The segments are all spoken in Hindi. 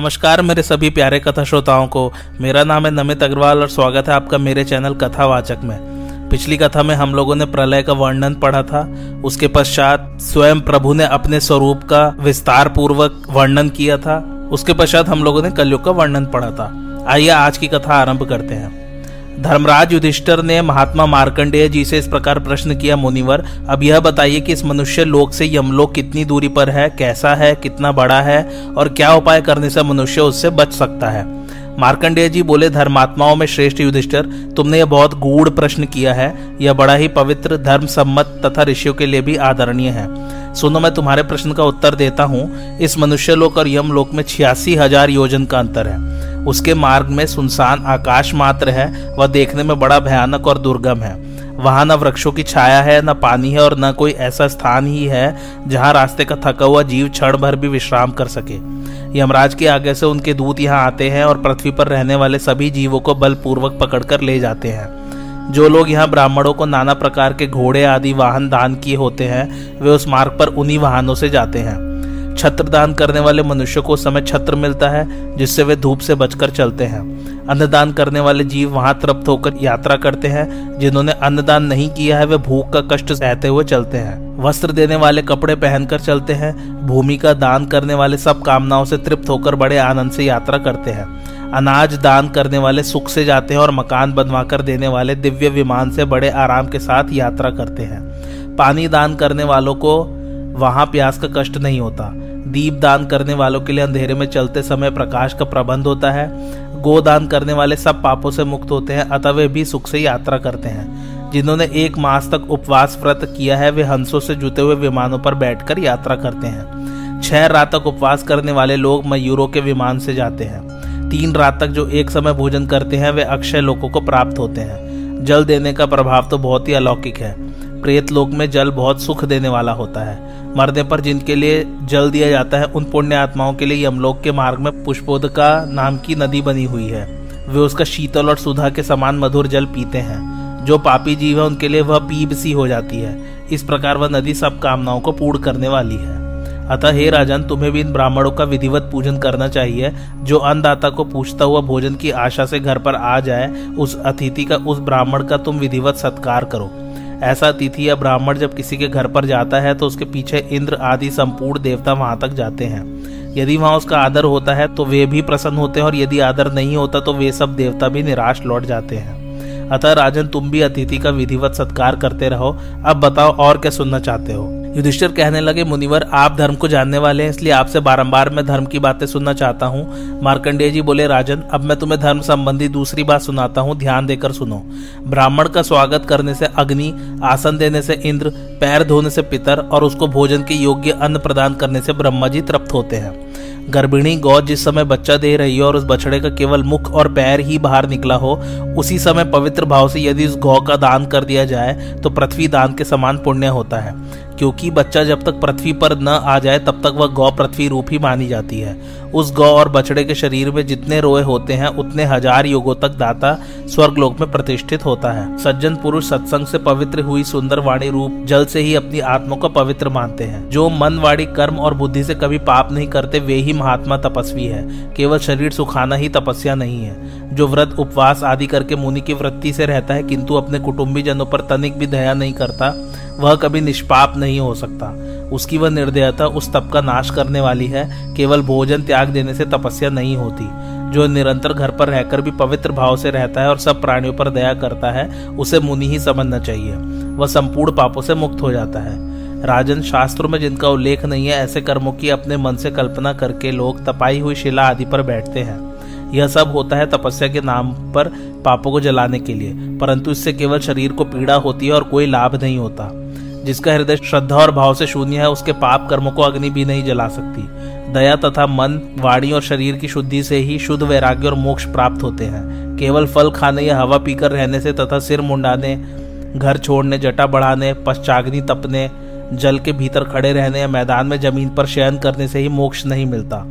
नमस्कार मेरे सभी प्यारे कथा श्रोताओं को। मेरा नाम है नमित अग्रवाल और स्वागत है आपका मेरे चैनल कथावाचक में। पिछली कथा में हम लोगों ने प्रलय का वर्णन पढ़ा था। उसके पश्चात स्वयं प्रभु ने अपने स्वरूप का विस्तार पूर्वक वर्णन किया था। उसके पश्चात हम लोगों ने कलयुग का वर्णन पढ़ा था। आइए आज की कथा आरंभ करते हैं। धर्मराज युधिष्ठर ने महात्मा मार्कंडेय जी से इस प्रकार प्रश्न किया, मुनिवर, अब यह बताइए कि इस मनुष्य लोक से यमलोक कितनी दूरी पर है, कैसा है, कितना बड़ा है, और क्या उपाय करने से मनुष्य उससे बच सकता है? मार्कंडेय जी बोले, धर्मात्माओं में श्रेष्ठ युधिष्ठर, तुमने यह बहुत गूढ़ प्रश्न किया है। यह बड़ा ही पवित्र धर्म सम्मत तथा ऋषियों के लिए भी आदरणीय है। सुनो, मैं तुम्हारे प्रश्न का उत्तर देता हूँ। इस मनुष्य लोक और यम लोक में छियासी हज़ार योजन का अंतर है। उसके मार्ग में सुनसान आकाश मात्र है, वह देखने में बड़ा भयानक और दुर्गम है। वहाँ न वृक्षों की छाया है, न पानी है और न कोई ऐसा स्थान ही है जहाँ रास्ते का थका हुआ जीव क्षण भर भी विश्राम कर सके। यमराज के आगे से उनके दूत यहाँ आते हैं और पृथ्वी पर रहने वाले सभी जीवों को बलपूर्वक पकड़कर ले जाते हैं। जो लोग यहाँ ब्राह्मणों को नाना प्रकार के घोड़े आदि वाहन दान किए होते हैं, वे उस मार्ग पर उन्हीं वाहनों से जाते हैं। छत्र दान करने वाले मनुष्य को समय छत्र मिलता है, जिससे वे धूप से बचकर चलते हैं। अन्नदान करने वाले जीव वहाँ तृप्त होकर यात्रा करते हैं। जिन्होंने अन्नदान नहीं किया है, वे भूख का कष्ट सहते हुए चलते हैं। वस्त्र देने वाले कपड़े पहनकर चलते हैं। भूमि का दान करने वाले सब कामनाओं से तृप्त होकर बड़े आनंद से यात्रा करते हैं। अनाज दान करने वाले सुख से जाते हैं और मकान बनवाकर देने वाले दिव्य विमान से बड़े आराम के साथ यात्रा करते हैं। पानी दान करने वालों को वहाँ प्यास का कष्ट नहीं होता। दीप दान करने वालों के लिए अंधेरे में चलते समय प्रकाश का प्रबंध होता है। गोदान करने वाले सब पापों से मुक्त होते हैं, अतः वे भी सुख से यात्रा करते हैं। जिन्होंने एक मास तक उपवास व्रत किया है, वे हंसों से जुते हुए विमानों पर बैठकर यात्रा करते हैं। छह रात तक उपवास करने वाले लोग मयूरों के विमान से जाते हैं। तीन रात तक जो एक समय भोजन करते हैं, वे अक्षय लोगों को प्राप्त होते हैं। जल देने का प्रभाव तो बहुत ही अलौकिक है। प्रेत लोक में जल बहुत सुख देने वाला होता है। मरने पर जिनके लिए जल दिया जाता है, उन पुण्य आत्माओं के लिए यमलोक के मार्ग में पुष्पोदका नाम की नदी बनी हुई है। वे उसका शीतल और सुधा के समान मधुर जल पीते हैं। जो पापी जीव है, उनके लिए वह पीब सी हो जाती है। इस प्रकार वह नदी सब कामनाओं को पूर्ण करने वाली है। अतः हे राजन, तुम्हें भी इन ब्राह्मणों का विधिवत पूजन करना चाहिए। जो अन्नदाता को पूछता हुआ भोजन की आशा से घर पर आ जाए, उस अतिथि का, उस ब्राह्मण का तुम विधिवत सत्कार करो। ऐसा अतिथि या ब्राह्मण जब किसी के घर पर जाता है तो उसके पीछे इंद्र आदि संपूर्ण देवता वहाँ तक जाते हैं। यदि वहाँ उसका आदर होता है तो वे भी प्रसन्न होते हैं, और यदि आदर नहीं होता तो वे सब देवता भी निराश लौट जाते हैं। अतः राजन, तुम भी अतिथि का विधिवत सत्कार करते रहो। अब बताओ, और क्या सुनना चाहते हो? युधिष्ठिर कहने लगे, मुनिवर, आप धर्म को जानने वाले हैं, इसलिए आपसे बारंबार मैं धर्म की बातें सुनना चाहता हूँ। मार्कंडेय जी बोले, राजन, अब मैं तुम्हें धर्म संबंधी दूसरी बात सुनाता हूँ, ध्यान देकर सुनो। ब्राह्मण का स्वागत करने से अग्नि, आसन देने से इंद्र, पैर धोने से पितर और उसको भोजन के योग्य अन्न प्रदान करने से ब्रह्मा जी तृप्त होते हैं। गर्भिणी गौ जिस समय बच्चा दे रही हो और उस बछड़े का केवल मुख और पैर ही बाहर निकला हो, उसी समय पवित्र भाव से यदि उस गौ का दान कर दिया जाए तो पृथ्वी दान के समान पुण्य होता है। क्योंकि बच्चा जब तक पृथ्वी पर न आ जाए, तब तक वह गौ पृथ्वी रूप ही मानी जाती है। उस गौ और बछड़े के शरीर में जितने रोए होते हैं, उतने हज़ार युगों तक दाता स्वर्ग लोक में प्रतिष्ठित होता है। सज्जन पुरुष सत्संग से पवित्र हुई सुंदर वाणी रूप जल से ही अपनी आत्मा को पवित्र मानते हैं। जो मन वाणी कर्म और बुद्धि से कभी पाप नहीं करते, वे ही महात्मा तपस्वी है। केवल शरीर सुखाना ही तपस्या नहीं है। जो व्रत, उपवास आदि करके मुनि की वृत्ति से रहता है, किंतु अपने कुटुंबी जनों पर तनिक भी दया नहीं करता, वह कभी निष्पाप नहीं हो सकता। उसकी वह निर्दयता उस तप का नाश करने वाली है। केवल भोजन त्याग देने से तपस्या नहीं होती। जो निरंतर घर पर रहकर भी पवित्र भाव से रहता है और सब प्राणियों पर दया करता है, उसे मुनि ही समझना चाहिए। वह संपूर्ण पापों से मुक्त हो जाता है। राजन शास्त्रों में जिनका उल्लेख नहीं है, ऐसे कर्मों की अपने मन से कल्पना करके लोग तपाई हुई शिला आदि पर बैठते हैं। यह सब होता है तपस्या के नाम पर पापों को जलाने के लिए, परंतु इससे केवल शरीर को पीड़ा होती है और कोई लाभ नहीं होता। जिसका हृदय श्रद्धा और भाव से शून्य है, उसके पाप कर्मों को अग्नि भी नहीं जला सकती। दया तथा मन, वाणी और शरीर की शुद्धि से ही शुद्ध वैराग्य और मोक्ष प्राप्त होते हैं। केवल फल खाने या हवा पीकर रहने से तथा सिर मुंडाने, घर छोड़ने, जटा बढ़ाने, पश्चाग्नि तपने जल के भीतर खड़े रहने या मैदान में ज़मीन पर शयन करने से ही मोक्ष नहीं मिलता।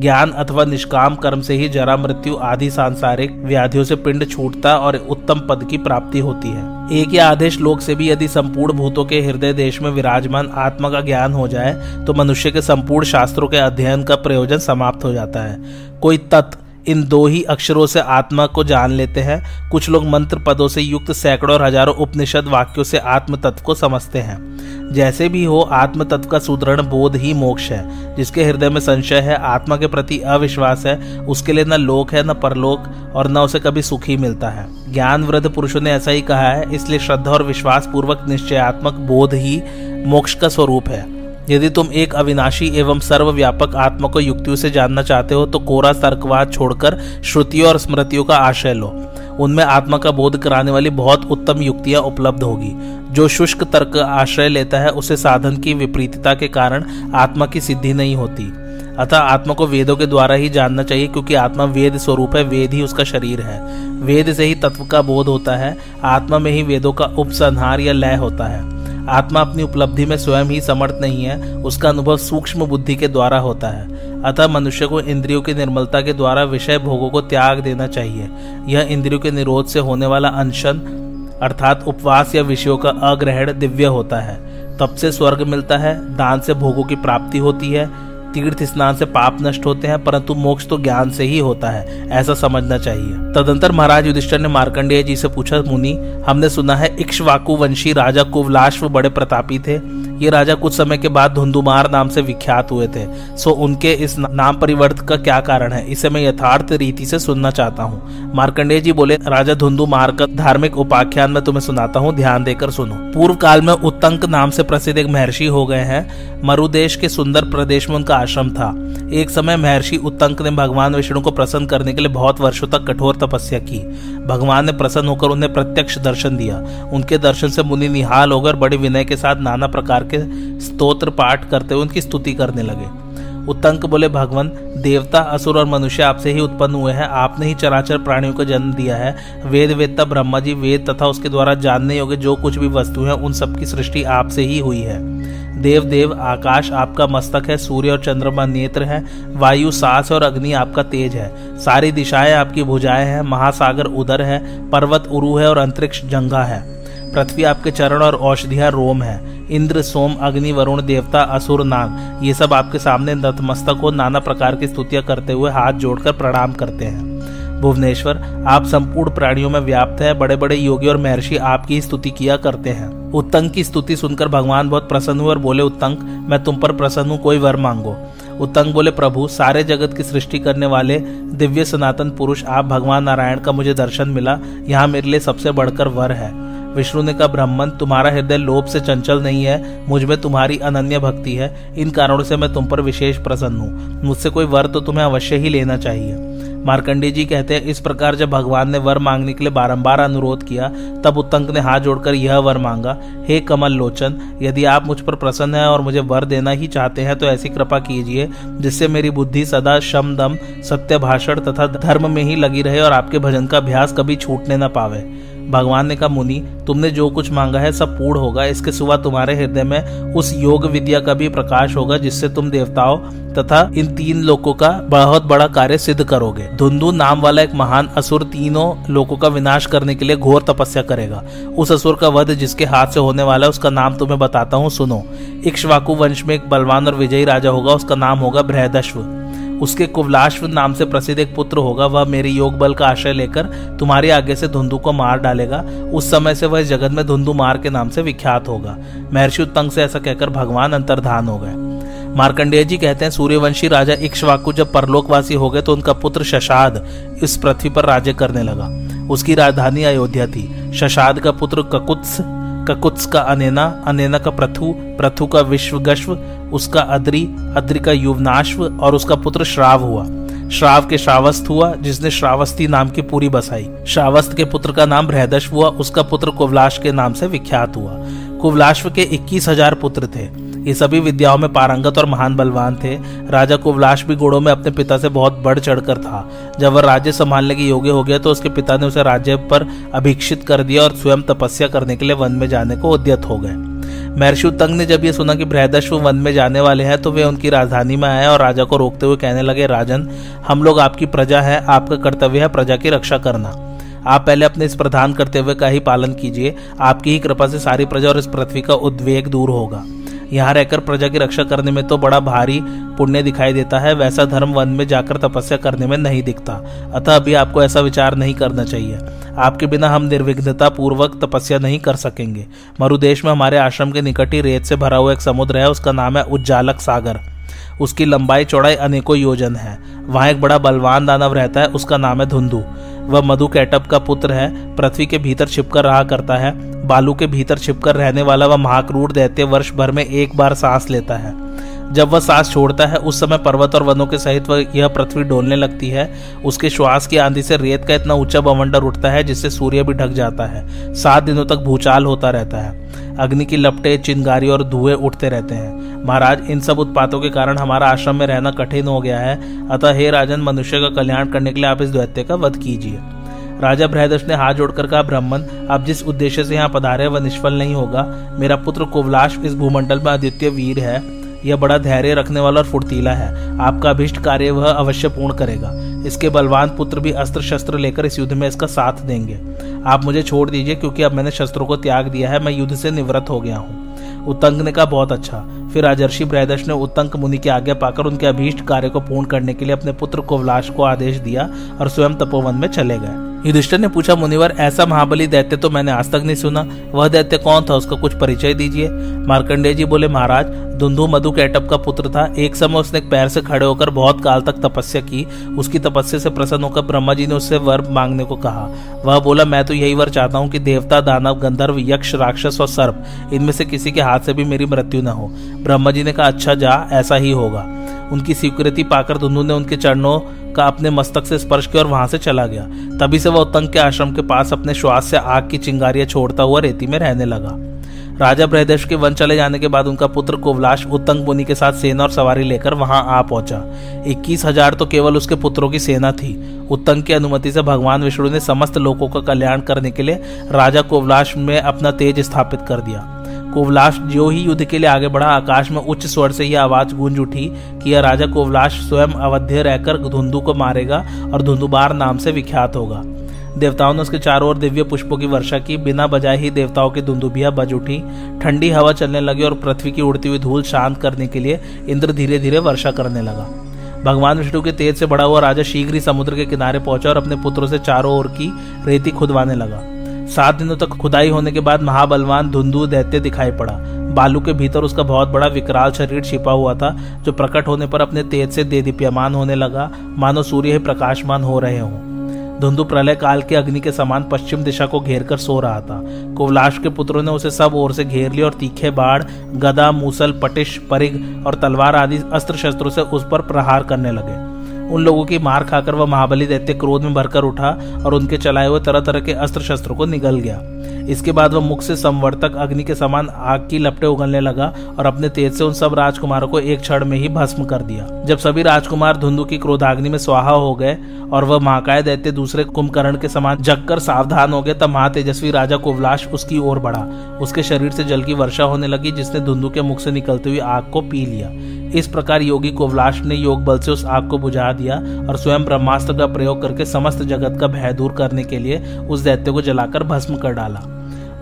ज्ञान अथवा निष्काम कर्म से ही जरा मृत्यु आदि सांसारिक व्याधियों से पिंड छूटता और उत्तम पद की प्राप्ति होती है। एक या आधे श्लोक से भी यदि संपूर्ण भूतों के हृदय देश में विराजमान आत्मा का ज्ञान हो जाए तो मनुष्य के संपूर्ण शास्त्रों के अध्ययन का प्रयोजन समाप्त हो जाता है। कोई तत्व इन दो ही अक्षरों से आत्मा को जान लेते हैं। कुछ लोग मंत्र पदों से युक्त सैकड़ों और हज़ारों उपनिषद वाक्यों से आत्म तत्व को समझते हैं। जैसे भी हो आत्म तत्व का सुदृढ़ बोध ही मोक्ष है, जिसके हृदय में संशय है, आत्मा के प्रति अविश्वास है, उसके लिए न लोक है, न परलोक, और न उसे कभी सुख ही मिलता है। ज्ञान वृद्ध पुरुषों ने ऐसा ही कहा है, इसलिए श्रद्धा और विश्वास पूर्वक निश्चयात्मक बोध ही मोक्ष का स्वरूप है। यदि तुम एक अविनाशी एवं सर्वव्यापक आत्मा को युक्तियों से जानना चाहते हो तो कोरा तर्कवाद छोड़कर श्रुतियों और स्मृतियों का आश्रय लो। उनमें आत्मा का बोध कराने वाली बहुत उत्तम युक्तियाँ उपलब्ध होगी। जो शुष्क तर्क आश्रय लेता है, उसे साधन की विपरीतता के कारण आत्मा की सिद्धि नहीं होती। अतः आत्मा को वेदों के द्वारा ही जानना चाहिए, क्योंकि आत्मा वेद स्वरूप है, वेद ही उसका शरीर है। वेद से ही तत्व का बोध होता है, आत्मा में ही वेदों का उपसंहार या लय होता है। आत्मा अपनी उपलब्धि में स्वयं ही समर्थ नहीं है, उसका अनुभव सूक्ष्म बुद्धि के द्वारा होता है। अतः मनुष्य को इंद्रियों की निर्मलता के द्वारा विषय भोगों को त्याग देना चाहिए। यह इंद्रियों के निरोध से होने वाला अनशन, अर्थात उपवास या विषयों का अग्रहण दिव्य होता है। तब से स्वर्ग मिलता है, दान से भोगों की प्राप्ति होती है तीर्थ स्नान से पाप नष्ट होते हैं, परंतु मोक्ष तो ज्ञान से ही होता है। ऐसा समझना चाहिए। तदंतर महाराज युधिष्ठर ने मार्कंडेय जी से पूछा, मुनि, हमने सुना है इक्ष्वाकु वंशी राजा कुवलाश्व बड़े प्रतापी थे। ये राजा कुछ समय के बाद धुंधुमार नाम से विख्यात हुए थे। सो उनके इस नाम परिवर्तन का क्या कारण है? इसे मैं यथार्थ रीति से सुनना चाहता हूँ। मार्कंडेय जी बोले, राजा धुंधुमार का धार्मिक उपाख्यान में तुम्हें सुनाता हूँ, ध्यान देकर सुनो। पूर्व काल में उत्तंक नाम से प्रसिद्ध एक महर्षि हो गए हैं। मरुदेश के सुंदर प्रदेश में उनका आश्रम था। एक समय महर्षि उत्तंक ने भगवान विष्णु को प्रसन्न करने के लिए बहुत वर्षों तक कठोर तपस्या की। भगवान ने प्रसन्न होकर उन्हें प्रत्यक्ष दर्शन दिया। उनके दर्शन से मुनि निहाल होकर बड़े विनय के साथ नाना प्रकार के स्तोत्र पाठ करते हुए उनकी स्तुति करने लगे। उत्तंक बोले, भगवान, देवता, असुर और मनुष्य आपसे ही उत्पन्न हुए हैं। आपने ही चराचर प्राणियों को जन्म दिया है। वेद, वेदता, ब्रह्मा जी, वेद तथा उसके द्वारा जानने योग्य जो कुछ भी वस्तु है, उन सबकी सृष्टि आपसे ही हुई है। देव देव, आकाश आपका मस्तक है, सूर्य और चंद्रमा नेत्र है, वायु, सांस और अग्नि आपका तेज है। सारी दिशाएँ आपकी भुजाएँ हैं, महासागर उदर है, पर्वत उरु है और अंतरिक्ष जंगा है। पृथ्वी आपके चरण और औषधिया रोम है। इंद्र, सोम, अग्नि, वरुण, देवता, असुर, नाग, ये सब आपके सामने नतमस्तक हो, नाना प्रकार की स्तुतियाँ करते हुए हाथ जोड़कर प्रणाम करते हैं। भुवनेश्वर, आप संपूर्ण प्राणियों में व्याप्त है बड़े बड़े योगी और महर्षि आपकी स्तुति किया करते हैं। उत्तंक की स्तुति सुनकर भगवान बहुत प्रसन्न हुए और बोले उत्तंक मैं तुम पर प्रसन्न हूँ, कोई वर मांगो। उत्तंग बोले, प्रभु, सारे जगत की सृष्टि करने वाले दिव्य सनातन पुरुष, आप भगवान नारायण का मुझे दर्शन मिला। यहाँ मेरे लिए सबसे बढ़कर वर है। विष्णु ने कहा, ब्राह्मण, तुम्हारा हृदय लोभ से चंचल नहीं है, मुझमें तुम्हारी अनन्य भक्ति है। इन कारणों से मैं तुम पर विशेष प्रसन्न हूँ। मुझसे कोई वर तो तुम्हें अवश्य ही लेना चाहिए। मार्कंडे जी कहते हैं, इस प्रकार जब भगवान ने वर मांगने के लिए बारंबार अनुरोध किया, तब उत्तंक ने हाथ जोड़कर यह वर मांगा, हे कमल लोचन, यदि आप मुझ पर प्रसन्न हैं और मुझे वर देना ही चाहते हैं तो ऐसी कृपा कीजिए, जिससे मेरी बुद्धि सदा शम दम सत्य भाषण तथा धर्म में ही लगी रहे और आपके भजन का अभ्यास कभी छूटने न पावे। भगवान ने कहा, मुनि, तुमने जो कुछ मांगा है सब पूर्ण होगा। इसके सिवा तुम्हारे हृदय में उस योग विद्या का भी प्रकाश होगा, जिससे तुम देवताओं तथा इन तीन लोगों का बहुत बड़ा कार्य सिद्ध करोगे। धुंधु नाम वाला एक महान असुर तीनों लोगों का विनाश करने के लिए घोर तपस्या करेगा। उस असुर का वध जिसके हाथ से होने वाला है, उसका नाम तुम्हें बताता हूँ, सुनो। इक्ष्वाकु वंश में एक बलवान और विजयी राजा होगा, उसका नाम होगा बृहदश्व। उसके कुवलाश्व नाम से प्रसिद्ध एक पुत्र होगा, वह मेरे योग बल का आश्रय लेकर तुम्हारे आगे से धुंधु को मार डालेगा। उस समय से वह जगत में धुंधु मार के नाम से विख्यात होगा। महर्षि उत्तंग से ऐसा कहकर भगवान अंतर्धान हो गए। मार्कंडेय जी कहते हैं, सूर्यवंशी राजा इक्ष्वाकु जब परलोकवासी हो गए तो उनका पुत्र शशाद इस पृथ्वी पर राज्य करने लगा। उसकी राजधानी अयोध्या थी। शशाद का पुत्र ककुत्स ककुत्स का अनेना अनेना का प्रथु प्रथु का विश्वगश्व, उसका अद्री अद्री का युवनाश्व और उसका पुत्र श्राव हुआ। श्राव के श्रावस्त हुआ, जिसने श्रावस्ती नाम की पूरी बसाई। श्रावस्त के पुत्र का नाम बृहदश हुआ, उसका पुत्र कुवलाश के नाम से विख्यात हुआ। कुवलाश्व के इक्कीस हज़ार पुत्र थे। ये सभी विद्याओं में पारंगत और महान बलवान थे। राजा कुवलाश भी गुणों में अपने पिता से बहुत बढ़ चढ़कर था। जब वह राज्य संभालने के योग्य हो गया तो उसके पिता ने उसे राज्य पर अभिक्षित कर दिया और स्वयं तपस्या करने के लिए वन में जाने को उद्यत हो गए। महर्षि उत्तंग ने जब ये सुना कि बृहदश्व वन में जाने वाले हैं तो वे उनकी राजधानी में आए और राजा को रोकते हुए कहने लगे, राजन, हम लोग आपकी प्रजा है, आपका कर्तव्य है प्रजा की रक्षा करना। आप पहले अपने इस प्रधान कर्तव्य का ही पालन कीजिए, आपकी ही कृपा से सारी प्रजा और इस पृथ्वी का उद्वेग दूर होगा। यहाँ रहकर प्रजा की रक्षा करने में तो बड़ा भारी पुण्य दिखाई देता है, वैसा धर्म वन में जाकर तपस्या करने में नहीं दिखता। अतः अभी आपको ऐसा विचार नहीं करना चाहिए। आपके बिना हम निर्विघ्नता पूर्वक तपस्या नहीं कर सकेंगे। मरुदेश में हमारे आश्रम के निकट ही रेत से भरा हुआ एक समुद्र है, उसका नाम है उज्जालक सागर। उसकी लंबाई चौड़ाई अनेकों योजन है। वहाँ एक बड़ा बलवान दानव रहता है, उसका नाम है धुंधु। वह मधु कैटअप का पुत्र है, पृथ्वी के भीतर छिपकर रहा करता है, बालू के भीतर छिपकर रहने वाला वह महाक्रूर दैत्य वर्ष भर में एक बार सांस लेता है। जब वह सांस छोड़ता है, उस समय पर्वत और वनों के सहित वह यह पृथ्वी डोलने लगती है। उसके श्वास की आंधी से रेत का इतना ऊँचा बवंडर उठता है, जिससे सूर्य भी ढक जाता है। सात दिनों तक भूचाल होता रहता है। अग्नि की लपटे, चिंगारी और धुएँ उठते रहते हैं। महाराज, इन सब उत्पातों के कारण हमारा आश्रम में रहना कठिन हो गया है। अतः हे राजन, मनुष्य का कल्याण करने के लिए आप इस द्वैत्य का वध कीजिए। राजा बृहदश ने हाथ जोड़कर कहा, ब्राह्मण, आप जिस उद्देश्य से यहाँ पधारे वह निष्फल नहीं होगा। मेरा पुत्र कुवलाश इस भूमंडल में अद्वितीय वीर है। यह बड़ा धैर्य रखने वाला और फुर्तीला है। आपका अभिष्ट कार्य वह अवश्य पूर्ण करेगा। इसके बलवान पुत्र भी अस्त्र शस्त्र लेकर इस युद्ध में इसका साथ देंगे। आप मुझे छोड़ दीजिए क्योंकि अब मैंने शस्त्रों को त्याग दिया है, मैं युद्ध से निवृत्त हो गया हूँ। उत्तंग ने कहा बहुत अच्छा। फिर राजर्षि ब्रहदश ने उत्तंक मुनि की आज्ञा पाकर उनके अभीष्ट कार्य को पूर्ण करने के लिए अपने पुत्र कोवलाश को आदेश दिया और स्वयं तपोवन में चले गए। युधिष्ठिर ने पूछा, मुनिवर, ऐसा महाबली दैत्य तो मैंने आज तक नहीं सुना। वह दैत्य कौन था? उसका कुछ परिचय दीजिए। मार्कंडेय जी बोले, महाराज, धुंधु मधु कैटअप का पुत्र था। एक समय उसने पैर से खड़े होकर बहुत काल तक तपस्या की। उसकी तपस्या से प्रसन्न होकर ब्रह्मा जी ने उससे वर मांगने को कहा। वह बोला, मैं तो यही वर चाहता हूँ कि देवता, दानव, गंधर्व, यक्ष, राक्षस और सर्प, इनमें से किसी के हाथ से भी मेरी मृत्यु न हो। ब्रह्मा जी ने कहा अच्छा जा, ऐसा ही होगा। उनकी स्वीकृति पाकर धुंधु ने उनके चरणों का अपने मस्तक से स्पर्श किया और वहाँ से चला गया। तभी से वह उत्तंग के आश्रम के पास अपने श्वास से आग की चिंगारियाँ छोड़ता हुआ रेती में रहने लगा। राजा ब्रहदेश के वन चले जाने के बाद उनका पुत्र कोवलाश उत्तंग मुनि के साथ सेना और सवारी लेकर वहाँ आ पहुँचा। इक्कीस हज़ार तो केवल उसके पुत्रों की सेना थी। उत्तंग की अनुमति से भगवान विष्णु ने समस्त लोगों का कल्याण करने के लिए राजा कोवलाश में अपना तेज स्थापित कर दिया। कोवलाश जो ही युद्ध के लिए आगे बढ़ा, आकाश में उच्च स्वर से यह आवाज़ गूंज उठी कि यह राजा कोवलाश स्वयं अवध्य रहकर धुंधु को मारेगा और धुंधुबार नाम से विख्यात होगा। देवताओं ने उसके चारों ओर दिव्य पुष्पों की वर्षा की। बिना बजाए ही देवताओं की धुंधुबिया बज उठी। ठंडी हवा चलने लगी और पृथ्वी की उड़ती हुई धूल शांत करने के लिए इंद्र धीरे धीरे वर्षा करने लगा। भगवान विष्णु के तेज से बड़ा हुआ राजा शीघ्र ही समुद्र के किनारे पहुँचा और अपने पुत्रों से चारों ओर की रेती खुदवाने लगा। सात दिनों तक खुदाई होने के बाद महाबलवान धुंधु दैत्य दिखाई पड़ा। बालू के भीतर उसका बहुत बड़ा विकराल शरीर छिपा हुआ था, जो प्रकट होने पर अपने तेज से दे दीप्यमान होने लगा। मानो सूर्य ही प्रकाशमान हो रहे हों। धुंधु प्रलय काल के अग्नि के समान पश्चिम दिशा को घेर कर सो रहा था। कुवलाश के पुत्रों ने उसे सब ओर से घेर लिया और तीखे बाढ़, गदा, मूसल, पटिश परिग और तलवार आदि अस्त्र शस्त्रों से उस पर प्रहार करने लगे। उन लोगों की मार खाकर वह महाबली दैत्य क्रोध में भरकर उठा और उनके चलाए हुए तरह तरह के अस्त्र शस्त्रों को निगल गया। इसके बाद वह मुख से संवर्तक अग्नि के समान आग की लपटे उगलने लगा और अपने तेज से उन सब राजकुमारों को एक क्षण में ही भस्म कर दिया। जब सभी राजकुमार धुंधु की क्रोधाग्नि में स्वाहा हो गए और वह महाकाय दैत्य दूसरे कुंभकर्ण के समान जगकर सावधान हो गए, तब महातेजस्वी राजा कुवलाश उसकी ओर बढ़ा। उसके शरीर से जल की वर्षा होने लगी, जिसने धुंधु के मुख से निकलती हुई आग को पी लिया। इस प्रकार योगी कोवलाश ने योग बल से उस आग को बुझा दिया और स्वयं ब्रह्मास्त्र का प्रयोग करके समस्त जगत का भय दूर करने के लिए उस दैत्य को जलाकर भस्म कर डाला।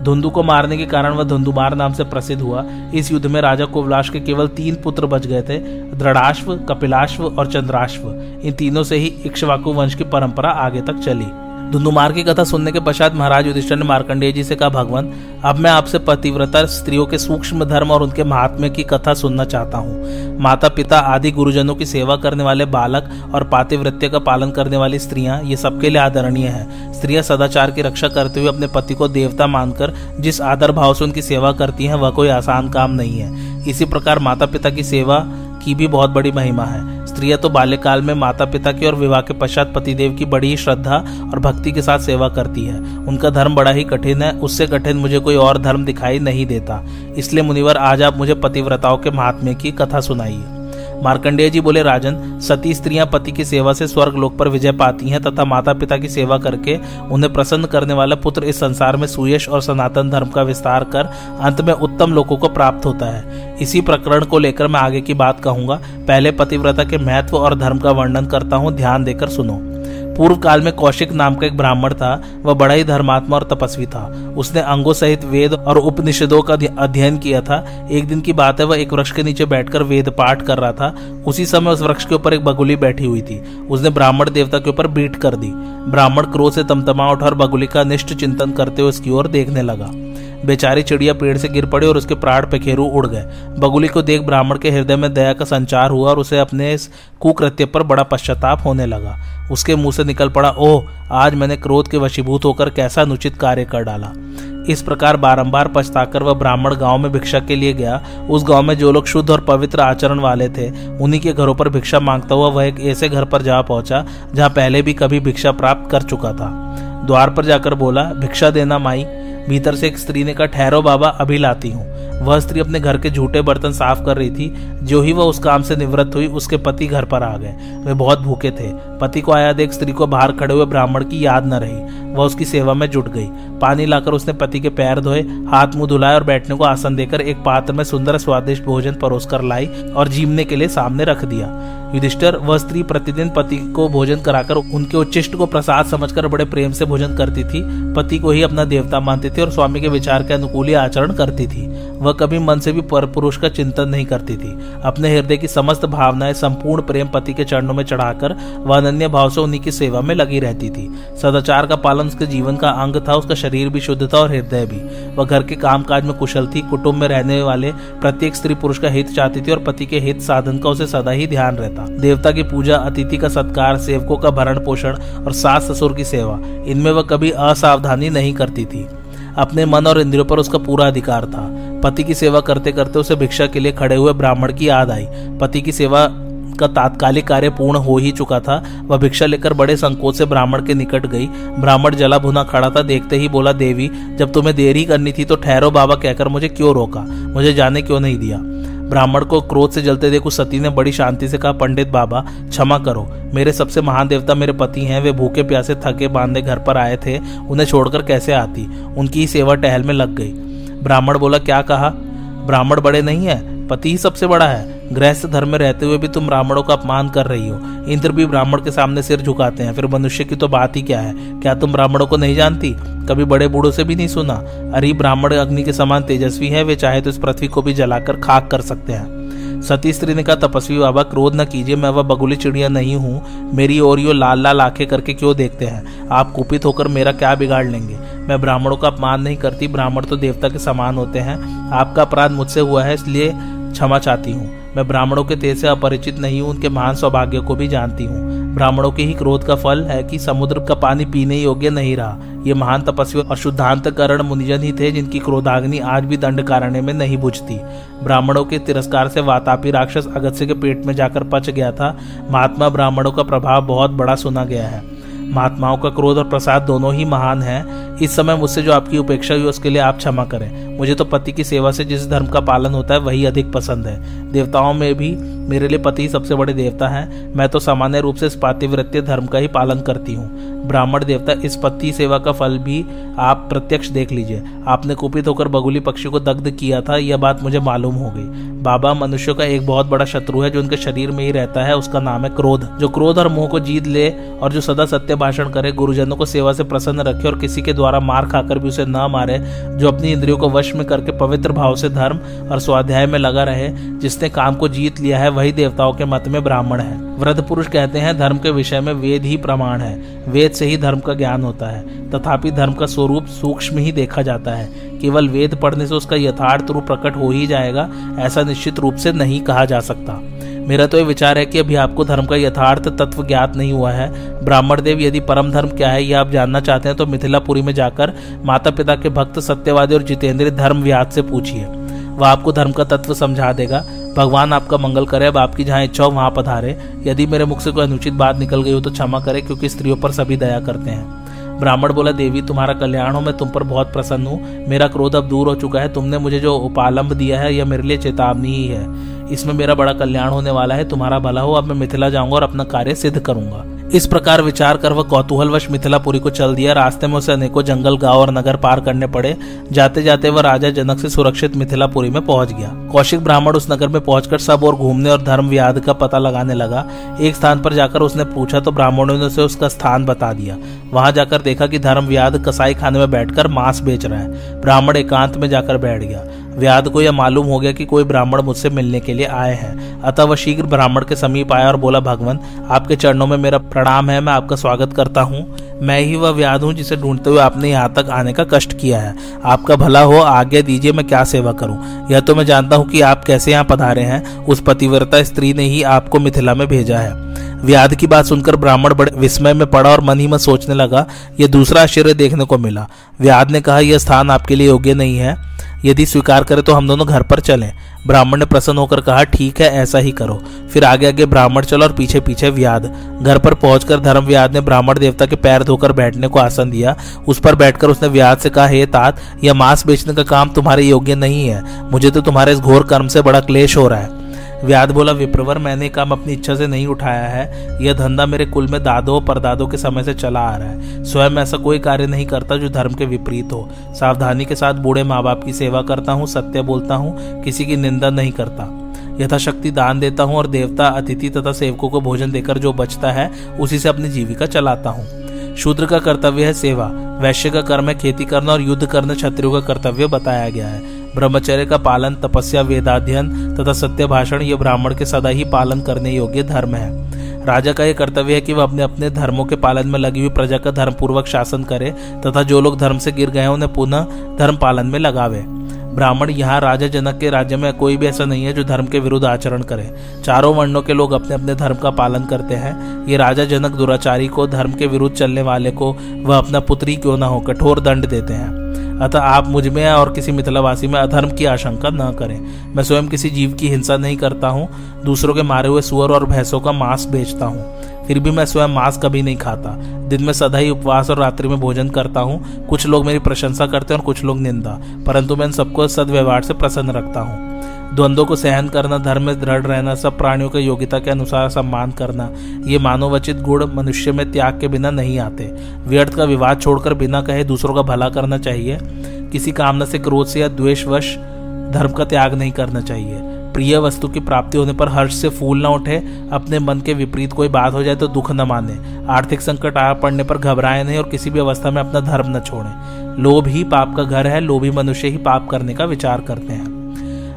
धुंधु को मारने के कारण वह धुंधुमार नाम से प्रसिद्ध हुआ। इस युद्ध में राजा कोवलाश के केवल तीन पुत्र बच गए थे दृढ़ाश्व कपिलाश्व और चंद्राश्व। इन तीनों से ही इक्ष्वाकु वंश की परंपरा आगे तक चली। धुंधुमार की कथा सुनने के पश्चात महाराज युधिष्ठिर ने मार्कंडेय जी से कहा, भगवान, अब मैं आपसे पतिव्रता, स्त्रियों के सूक्ष्म धर्म और उनके महात्म्य की कथा सुनना चाहता हूँ। माता पिता आदि गुरुजनों की सेवा करने वाले बालक और पातिवृत्य का पालन करने वाली स्त्रियाँ, ये सबके लिए आदरणीय है। स्त्रियाँ सदाचार की रक्षा करते हुए अपने पति को देवता मानकर जिस आदर भाव से उनकी सेवा करती हैं, वह कोई आसान काम नहीं है। इसी प्रकार माता पिता की सेवा की भी बहुत बड़ी महिमा है। स्त्रियाँ तो बाल्यकाल में माता पिता की और विवाह के पश्चात पतिदेव की बड़ी ही श्रद्धा और भक्ति के साथ सेवा करती है। उनका धर्म बड़ा ही कठिन है, उससे कठिन मुझे कोई और धर्म दिखाई नहीं देता। इसलिए मुनिवर, आज आप मुझे पतिव्रताओं के महात्म्य की कथा सुनाइए। मार्कंडेय जी बोले, राजन, सती स्त्रियाँ पति की सेवा से स्वर्ग लोक पर विजय पाती हैं तथा माता पिता की सेवा करके उन्हें प्रसन्न करने वाला पुत्र इस संसार में सुयश और सनातन धर्म का विस्तार कर अंत में उत्तम लोगों को प्राप्त होता है। इसी प्रकरण को लेकर मैं आगे की बात कहूँगा। पहले पतिव्रता के महत्व और धर्म का वर्णन करता हूँ। ध्यान देकर सुनो। पूर्व काल में कौशिक नाम का एक ब्राह्मण था, वह बड़ा ही धर्मात्मा और तपस्वी था। उसने अंगों सहित वेद और उपनिषदों का अध्ययन किया था। एक दिन की बात है, वह एक वृक्ष के नीचे बैठकर वेद पाठ कर रहा था। उसी समय उस वृक्ष के ऊपर एक बगुली बैठी हुई थी। उसने ब्राह्मण देवता के ऊपर बीट कर दी। ब्राह्मण क्रोध से तमतमा उठा और बगुली का निष्ठ चिंतन करते हुए उसकी ओर देखने लगा। बेचारी चिड़िया पेड़ से गिर पड़ी और उसके प्राण पेखेरू उड़ गए। बगुली को देख ब्राह्मण के हृदय में दया का संचार हुआ और उसे अपने इस कुकृत्य पर बड़ा पश्चाताप होने लगा। उसके मुँह से निकल पड़ा, ओह, आज मैंने क्रोध के वशीभूत होकर कैसा अनुचित कार्य कर डाला? इस प्रकार बारंबार पछताकर वह ब्राह्मण गाँव में भिक्षा के लिए गया। उस गाँव में जो लोग शुद्ध और पवित्र आचरण वाले थे, उन्हीं के घरों पर भिक्षा माँगता हुआ वह एक ऐसे घर पर जा पहुँचा, जहाँ पहले भी कभी भिक्षा प्राप्त कर चुका था। द्वार पर जाकर बोला, भिक्षा देना माई भीतर से एक स्त्री ने कहा, ठहरो बाबा, अभी लाती हूँ। वह स्त्री अपने घर के झूठे बर्तन साफ़ कर रही थी जो ही वह उस काम से निवृत्त हुई, उसके पति घर पर आ गए। वे बहुत भूखे थे। पति को आया देख स्त्री को बाहर खड़े हुए ब्राह्मण की याद न रही। वह उसकी सेवा में जुट गई। पानी लाकर उसने पति के पैर धोए, हाथ मुँह धुलाए और बैठने को आसन देकर एक पात्र में सुंदर स्वादिष्ट भोजन परोस कर लाई और जीवने के लिए सामने रख दिया। युधिष्ठर, वह स्त्री प्रतिदिन पति को भोजन कराकर उनके उच्चिष्ट को प्रसाद समझकर बड़े प्रेम से भोजन करती थी। पति को ही अपना देवता मानती थी और स्वामी के विचार के अनुकूल आचरण करती थी। वह कभी मन से भी पर पुरुष का चिंतन नहीं करती थी। अपने हृदय की समस्त भावनाएँ संपूर्ण प्रेम पति के चरणों में चढ़ाकर वह अनन्य भाव से उन्हीं की सेवा में लगी रहती थी। सदाचार का पालन उसके जीवन का अंग था, उसका शरीर भी शुद्ध था और हृदय भी। वह घर के काम काज में कुशल थी, कुटुंब में रहने वाले प्रत्येक स्त्री पुरुष का हित चाहती थी और पति के हित साधन का उसे सदा ही ध्यान रहता। देवता की पूजा, अतिथि का सत्कार, सेवकों का भरण पोषण और सास ससुर की सेवा, इनमें वह कभी असावधानी नहीं करती थी। अपने मन और इंद्रियों पर उसका पूरा अधिकार था। पति की सेवा करते करते उसे भिक्षा के लिए खड़े हुए ब्राह्मण की याद आई। पति की सेवा का तात्कालिक कार्य पूर्ण हो ही चुका था। वह भिक्षा लेकर बड़े संकोच से ब्राह्मण के निकट गई। ब्राह्मण जला भुना खड़ा था, देखते ही बोला, देवी, जब तुम्हें देरी करनी थी तो ठहरो बाबा कहकर मुझे क्यों रोका? मुझे जाने क्यों नहीं दिया? ब्राह्मण को क्रोध से जलते देखो, सती ने बड़ी शांति से कहा, पंडित बाबा, क्षमा करो। मेरे सबसे महान देवता मेरे पति हैं, वे भूखे प्यासे थके बांधे घर पर आए थे, उन्हें छोड़कर कैसे आती? उनकी ही सेवा टहल में लग गई। ब्राह्मण बोला, क्या कहा? ब्राह्मण बड़े नहीं है, पति ही सबसे बड़ा है। गृहस्थ धर्म में रहते हुए भी तुम ब्राह्मणों का अपमान कर रही हो। इंद्र भी ब्राह्मण के सामने सिर झुकाते हैं। फिर मनुष्य की तो बात ही क्या है? क्या तुम ब्राह्मणों को नहीं जानती? कभी बड़े बूढ़ों से भी नहीं सुना? अरे, ब्राह्मण अग्नि के समान तेजस्वी है, वे चाहे तो इस पृथ्वी को भी जलाकर खाक कर सकते हैं। सती स्त्री ने कहा, तपस्वी बाबा क्रोध न कीजिए, मैं वह बगुली चिड़िया नहीं हूँ। मेरी और यो लाल लाल आँखें करके क्यों देखते हैं? आप कुपित होकर मेरा क्या बिगाड़ लेंगे? मैं ब्राह्मणों का अपमान नहीं करती। ब्राह्मण तो देवता के समान होते हैं। आपका अपराध मुझसे हुआ है, इसलिए क्षमा चाहती हूँ। मैं ब्राह्मणों के तेज से अपरिचित नहीं हूँ, उनके महान सौभाग्य को भी जानती हूँ। ब्राह्मणों के ही क्रोध का फल है कि समुद्र का पानी पीने योग्य नहीं रहा। ये महान तपस्वी और शुद्धांत करण मुनिजन ही थे, जिनकी क्रोधाग्नि आज भी दंड कारण्य में नहीं बुझती। ब्राह्मणों के तिरस्कार से वातापी राक्षस अगत्य के पेट में जाकर पच गया था। महात्मा ब्राह्मणों का प्रभाव बहुत बड़ा सुना गया है। महात्माओं का क्रोध और प्रसाद दोनों ही महान हैं। इस समय मुझसे जो आपकी उपेक्षा हुई, उसके लिए आप क्षमा करें। मुझे तो पति की सेवा से जिस धर्म का पालन होता है, वही अधिक पसंद है। देवताओं में भी मेरे लिए पति सबसे बड़े देवता हैं। मैं तो सामान्य रूप से इस पातिवृत्य धर्म का ही पालन करती हूँ। ब्राह्मण देवता, इस पति सेवा का फल भी आप प्रत्यक्ष देख लीजिए। आपने कुपित होकर बगुली पक्षी को दग्ध किया था, यह बात मुझे मालूम हो गई। बाबा मनुष्य का एक बहुत बड़ा शत्रु है, जो उनके शरीर में ही रहता है, उसका नाम है क्रोध। जो क्रोध और मोह को जीत ले और जो सदा सत्य भाषण करे, गुरुजनों को सेवा से प्रसन्न रखे और किसी के द्वारा मार खाकर भी उसे न मारे, जो अपनी इंद्रियों को वश में करके पवित्र भाव से धर्म और स्वाध्याय में लगा रहे, जिसने काम को जीत लिया है, वही देवताओं के मत में ब्राह्मण है। वृद्ध पुरुष कहते हैं, धर्म के विषय में वेद ही प्रमाण है। वेद से ही धर्म का ज्ञान होता है। तथापि धर्म का स्वरूप सूक्ष्म ही देखा जाता है। केवल वेद पढ़ने से उसका यथार्थ रूप प्रकट हो ही जाएगा, ऐसा निश्चित रूप से नहीं कहा जा सकता। मेरा तो ये विचार है कि अभी आपको धर्म का यथार्थ तत्व ज्ञात नहीं हुआ है। ब्राह्मण देव यदि परम धर्म क्या है, ये आप जानना चाहते हैं तो मिथिलापुरी में जाकर माता पिता के भक्त सत्यवादी और जितेंद्र धर्म व्यास से पूछिए। वह आपको धर्म का तत्व समझा देगा। भगवान आपका मंगल करे, अब आपकी जहाँ इच्छा हो वहाँ पधारे। यदि मेरे मुख से कोई अनुचित बात निकल गई हो तो क्षमा करे, क्योंकि स्त्रियों पर सभी दया करते हैं। ब्राह्मण बोला, देवी, तुम्हारा कल्याण हो, मैं तुम पर बहुत प्रसन्न हूँ। मेरा क्रोध अब दूर हो चुका है। तुमने मुझे जो उपालंब दिया है, यह मेरे लिए चेतावनी ही है। इसमें मेरा बड़ा कल्याण होने वाला है, तुम्हारा भला हो, अब मैं मिथिला जाऊँगा और अपना कार्य सिद्ध करूँगा। इस प्रकार विचार कर वह कौतूहलवश मिथिलापुरी को चल दिया। रास्ते में उसे अनेकों जंगल, गाँव और नगर पार करने पड़े। जाते जाते वह राजा जनक से सुरक्षित मिथिलापुरी में पहुँच गया। कौशिक ब्राह्मण उस नगर में पहुंचकर सब और घूमने और धर्म व्याध का पता लगाने लगा। एक स्थान पर जाकर उसने पूछा तो ब्राह्मणों ने उसे उसका स्थान बता दिया। वहाँ जाकर देखा कि धर्म व्याध कसाई खाने में बैठकर मांस बेच रहा है। ब्राह्मण एकांत में जाकर बैठ गया। व्याध को यह मालूम हो गया कि कोई ब्राह्मण मुझसे मिलने के लिए आए हैं। अतः वह शीघ्र ब्राह्मण के समीप आया और बोला, भगवान, आपके चरणों में मेरा प्रणाम है, मैं आपका स्वागत करता हूँ। मैं ही वह व्याध हूँ जिसे ढूंढते हुए आपने यहाँ तक आने का कष्ट किया है। आपका भला हो आगे दीजिए, मैं क्या सेवा करूँ? यह तो मैं जानता हूँ कि आप कैसे यहाँ पधारे हैं। उस पतिव्रता स्त्री ने ही आपको मिथिला में भेजा है। व्याध की बात सुनकर ब्राह्मण बड़े विस्मय में पड़ा और मन ही मन सोचने लगा, यह दूसरा आश्चर्य देखने को मिला। व्याध ने कहा, यह स्थान आपके लिए योग्य नहीं है। यदि स्वीकार करे तो हम दोनों घर पर चलें। ब्राह्मण ने प्रसन्न होकर कहा, ठीक है, ऐसा ही करो। फिर आगे आगे ब्राह्मण चलो और पीछे पीछे व्याध। घर पर पहुंचकर धर्म व्याध ने ब्राह्मण देवता के पैर धोकर बैठने को आसन दिया। उस पर बैठकर उसने व्याध से कहा, हे तात, यह मांस बेचने का काम तुम्हारे योग्य नहीं है। मुझे तो तुम्हारे इस घोर कर्म से बड़ा क्लेश हो रहा है। व्याध बोला, विप्रवर, मैंने काम अपनी इच्छा से नहीं उठाया है। यह धंधा मेरे कुल में दादो परदादो के समय से चला आ रहा है। स्वयं ऐसा कोई कार्य नहीं करता जो धर्म के विपरीत हो। सावधानी के साथ बूढ़े माँ बाप की सेवा करता हूँ, सत्य बोलता हूँ, किसी की निंदा नहीं करता। यथाशक्ति दान देता हूँ और देवता, अतिथि तथा सेवकों को भोजन देकर जो बचता है, उसी से अपनी जीविका चलाता हूँ। शूद्र का कर्तव्य है सेवा। वैश्य का कर्म है खेती करना और युद्ध करना, क्षत्रियो का कर्तव्य बताया गया है। ब्रह्मचर्य का पालन, तपस्या, वेदाध्ययन तथा सत्य भाषण ये ब्राह्मण के सदा ही पालन करने योग्य धर्म है। राजा का यह कर्तव्य है कि वह अपने अपने धर्मों के पालन में लगी हुई प्रजा का धर्म पूर्वक शासन करे तथा जो लोग धर्म से गिर गए उन्हें पुनः धर्म पालन में लगावे। ब्राह्मण यहाँ राजा जनक के राज्य में कोई भी ऐसा नहीं है जो धर्म के विरुद्ध आचरण करे। चारों वर्णों के लोग अपने अपने धर्म का पालन करते हैं। ये राजा जनक दुराचारी को, धर्म के विरुद्ध चलने वाले को, वह अपना पुत्री क्यों न हो कठोर दंड देते हैं। अतः आप मुझमें और किसी मिथिलावासी में अधर्म की आशंका न करें। मैं स्वयं किसी जीव की हिंसा नहीं करता हूँ, दूसरों के मारे हुए सुअर और भैंसों का मांस बेचता हूँ। फिर भी मैं स्वयं मांस कभी नहीं खाता। दिन में सदा ही उपवास और रात्रि में भोजन करता हूँ। कुछ लोग मेरी प्रशंसा करते हैं और कुछ लोग निंदा। परंतु मैं इन सबको सदव्यवहार से प्रसन्न रखता हूँ। द्वंद्व को सहन करना, धर्म में दृढ़ रहना, सब प्राणियों के योग्यता के अनुसार सम्मान करना, ये मानवचित गुण मनुष्य में त्याग के बिना नहीं आते। व्यर्थ का विवाद छोड़कर बिना कहे दूसरों का भला करना चाहिए। किसी कामना से क्रोध से या द्वेषवश धर्म का त्याग नहीं करना चाहिए। प्रिय वस्तु की प्राप्ति होने पर हर्ष से फूल न उठे, अपने मन के विपरीत कोई बात हो जाए तो दुख न माने। आर्थिक संकट आ पड़ने पर घबराए नहीं और किसी भी अवस्था में अपना धर्म न छोड़े। लोभ ही पाप का घर है, लोभी मनुष्य ही पाप करने का विचार करते हैं।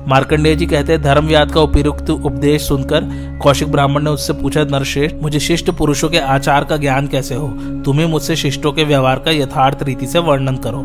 मार्कंडेय जी कहते हैं, धर्म व्याद का उपयुक्त उपदेश सुनकर कौशिक ब्राह्मण ने उससे पूछा, नरश्रेष्ठ, मुझे शिष्ट पुरुषों के आचार का ज्ञान कैसे हो? तुम्हें मुझसे शिष्टों के व्यवहार का यथार्थ रीति से वर्णन करो।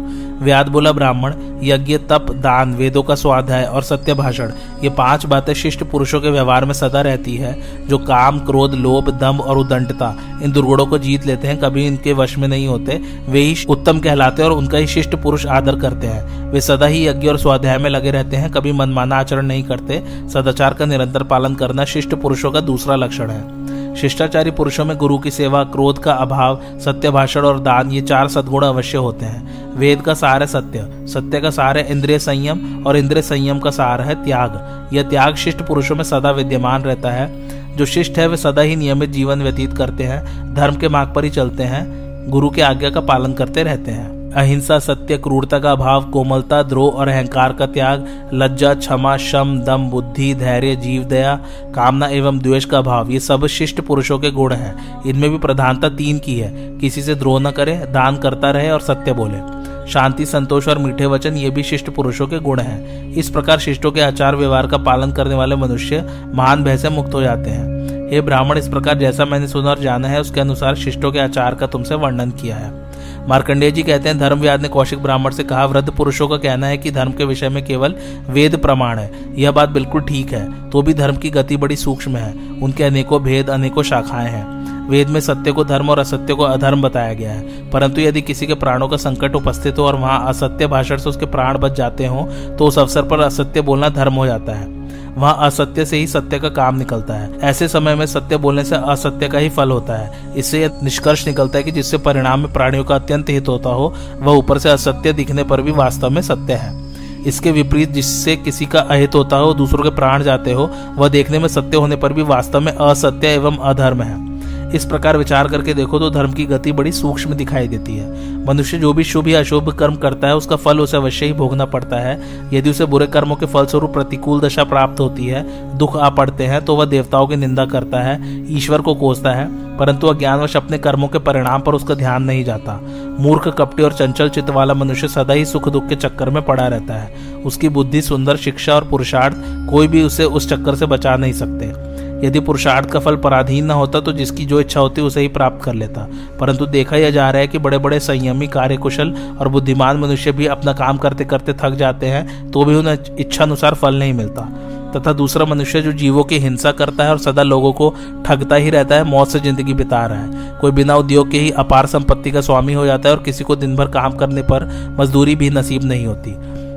व्याद बोला, ब्राह्मण, यज्ञ, तप, दान, वेदों का स्वाध्याय और सत्य भाषण, ये पाँच बातें शिष्ट पुरुषों के व्यवहार में सदा रहती है, जो काम, क्रोध, लोभ, दम और उदंडता, इन दुर्गुणों को जीत लेते हैं, कभी इनके वश में नहीं होते, वे ही उत्तम कहलाते हैं और उनका ही शिष्ट पुरुष आदर करते हैं। वे सदा ही यज्ञ और स्वाध्याय में लगे रहते हैं, कभी मनमाना आचरण नहीं करते, सदाचार का निरंतर पालन करना शिष्ट पुरुषों का दूसरा लक्षण है। शिष्टाचारी पुरुषों में गुरु की सेवा, क्रोध का अभाव, सत्य भाषण और दान, ये चार सद्गुण अवश्य होते हैं। वेद का सार है सत्य सत्य का सार है इंद्रिय संयम और इंद्रिय संयम का सार है त्याग। यह त्याग शिष्ट पुरुषों में सदा विद्यमान रहता है। जो शिष्ट है, वे सदा ही नियमित जीवन व्यतीत करते हैं, धर्म के मार्ग पर ही चलते हैं, गुरु के आज्ञा का पालन करते रहते हैं। अहिंसा, सत्य, क्रूरता का अभाव, कोमलता, द्रोह और अहंकार का त्याग, लज्जा, क्षमा, शम, दम, बुद्धि, धैर्य, जीव, दया, कामना एवं द्वेष का अभाव, ये सब शिष्ट पुरुषों के गुण हैं। इनमें भी प्रधानता तीन की है। किसी से द्रोह न करे, दान करता रहे और सत्य बोले। शांति, संतोष और मीठे वचन, ये भी शिष्ट पुरुषों के गुण हैं। इस प्रकार शिष्टों के आचार व्यवहार का पालन करने वाले मनुष्य महान भय से मुक्त हो जाते हैं। हे ब्राह्मण, इस प्रकार जैसा मैंने सुना और जाना है, उसके अनुसार शिष्टों के आचार का तुमसे वर्णन किया है। मार्कंडेय जी कहते हैं धर्मव्याद ने कौशिक ब्राह्मण से कहा, वृद्ध पुरुषों का कहना है कि धर्म के विषय में केवल वेद प्रमाण है। यह बात बिल्कुल ठीक है तो भी धर्म की गति बड़ी सूक्ष्म है। उनके अनेकों भेद, अनेकों शाखाएँ हैं। वेद में सत्य को धर्म और असत्य को अधर्म बताया गया है। परंतु यदि किसी के प्राणों का संकट उपस्थित हो और वहाँ असत्य भाषण से उसके प्राण बच जाते हो तो उस अवसर पर असत्य बोलना धर्म हो जाता है। वहाँ असत्य से ही सत्य का काम निकलता है। ऐसे समय में सत्य बोलने से असत्य का ही फल होता है। इससे निष्कर्ष निकलता है कि जिससे परिणाम में प्राणियों का अत्यंत हित होता हो, वह ऊपर से असत्य दिखने पर भी वास्तव में सत्य है। इसके विपरीत जिससे किसी का अहित होता हो, दूसरों के प्राण जाते हो, वह देखने में सत्य होने पर भी वास्तव में असत्य एवं अधर्म है। इस प्रकार विचार करके देखो तो धर्म की गति बड़ी सूक्ष्म दिखाई देती है। मनुष्य जो भी शुभ या अशुभ कर्म करता है, उसका फल उसे अवश्य ही भोगना पड़ता है। यदि उसे बुरे कर्मों के फलस्वरूप प्रतिकूल दशा प्राप्त होती है, दुख आ पड़ते हैं तो वह देवताओं की निंदा करता है, ईश्वर को कोसता है, परंतु अज्ञानवश अपने कर्मों के परिणाम पर उसका ध्यान नहीं जाता। मूर्ख, कपटी और चंचल चित्त वाला मनुष्य सदा ही सुख दुख के चक्कर में पड़ा रहता है। उसकी बुद्धि सुंदर, शिक्षा और पुरुषार्थ कोई भी उसे उस चक्कर से बचा नहीं सकते। यदि पुरुषार्थ का फल पराधीन न होता तो जिसकी जो इच्छा होती उसे ही प्राप्त कर लेता। परंतु देखा यह जा रहा है कि बड़े बड़े संयमी, कार्यकुशल और बुद्धिमान मनुष्य भी अपना काम करते करते थक जाते हैं तो भी उन्हें इच्छा अनुसार फल नहीं मिलता। तथा दूसरा मनुष्य जो जीवों की हिंसा करता है और सदा लोगों को ठगता ही रहता है, मौत से ज़िंदगी बिता रहा है। कोई बिना उद्योग के ही अपार संपत्ति का स्वामी हो जाता है और किसी को दिन भर काम करने पर मजदूरी भी नसीब नहीं होती।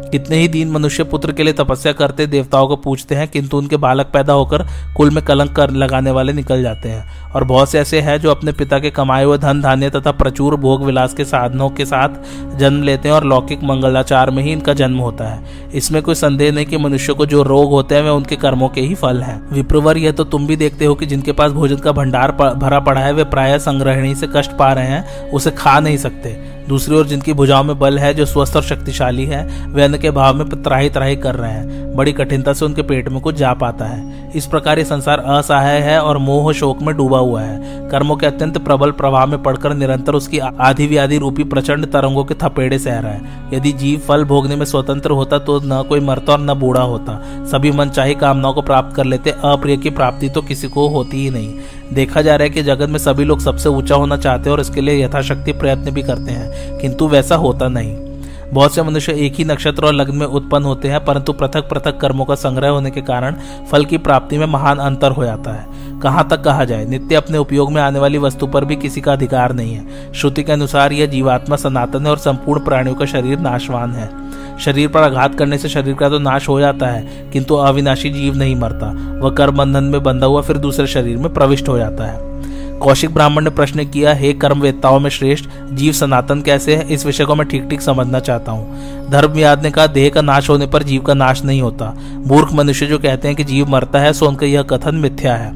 कितने ही दिन मनुष्य पुत्र के लिए तपस्या करते, देवताओं को पूछते हैं, किंतु उनके बालक पैदा होकर कुल में कलंक कर लगाने वाले निकल जाते हैं। और बहुत से ऐसे हैं जो अपने पिता के कमाए हुए धन, धान्य तथा प्रचुर भोग विलास के साधनों के साथ जन्म लेते हैं और लौकिक मंगलाचार में ही इनका जन्म होता है। इसमें कोई संदेह नहीं कि मनुष्य को जो रोग होते हैं, वे उनके कर्मों के ही फल हैं। विप्रवर, यह तो तुम भी देखते हो कि जिनके पास भोजन का भंडार भरा पड़ा है, वे प्राय संग्रहणी से कष्ट पा रहे हैं, उसे खा नहीं सकते। दूसरी ओर जिनकी भुजाओं में बल है, जो स्वस्थ और शक्तिशाली है, वे अन्न के भाव में त्राही त्राही कर रहे हैं। बड़ी कठिनता से उनके पेट में कुछ जा पाता है। इस प्रकार ये संसार असहाय है और मोह शोक में डूबा हुआ है। कर्मों के अत्यंत प्रबल प्रभाव में पड़कर निरंतर उसकी आधि व्याधि रूपी प्रचंड तरंगों के थपेड़े सह रहा है। यदि जीव फल भोगने में स्वतंत्र होता तो न कोई मरता और न बूढ़ा होता। सभी मन चाहे कामनाओं को प्राप्त कर लेते। अप्रिय की प्राप्ति तो किसी को होती ही नहीं। देखा जा रहा है कि जगत में सभी लोग सबसे ऊँचा होना चाहते हैं और इसके लिए यथाशक्ति प्रयत्न भी करते हैं, किंतु वैसा होता नहीं। बहुत से मनुष्य एक ही नक्षत्र और लग्न में उत्पन्न होते हैं, परंतु पृथक पृथक कर्मों का संग्रह होने के कारण फल की प्राप्ति में महान अंतर हो जाता है। कहाँ तक कहा जाए, नित्य अपने उपयोग में आने वाली वस्तु पर भी किसी का अधिकार नहीं है। श्रुति के अनुसार यह जीवात्मा सनातन है और संपूर्ण प्राणियों का शरीर नाशवान है। शरीर पर आघात करने से शरीर का तो नाश हो जाता है, किंतु अविनाशी जीव नहीं मरता। वह कर्म बंधन में बंधा हुआ फिर दूसरे शरीर में प्रविष्ट हो जाता है। कौशिक ब्राह्मण ने प्रश्न किया, हे कर्म वेत्ताओं में श्रेष्ठ, जीव सनातन कैसे है? इस विषय को मैं ठीक ठीक समझना चाहता हूँ। धर्म याद ने कहा, देह का नाश होने पर जीव का नाश नहीं होता। मूर्ख मनुष्य जो कहते हैं कि जीव मरता है, सो उनका यह कथन मिथ्या है।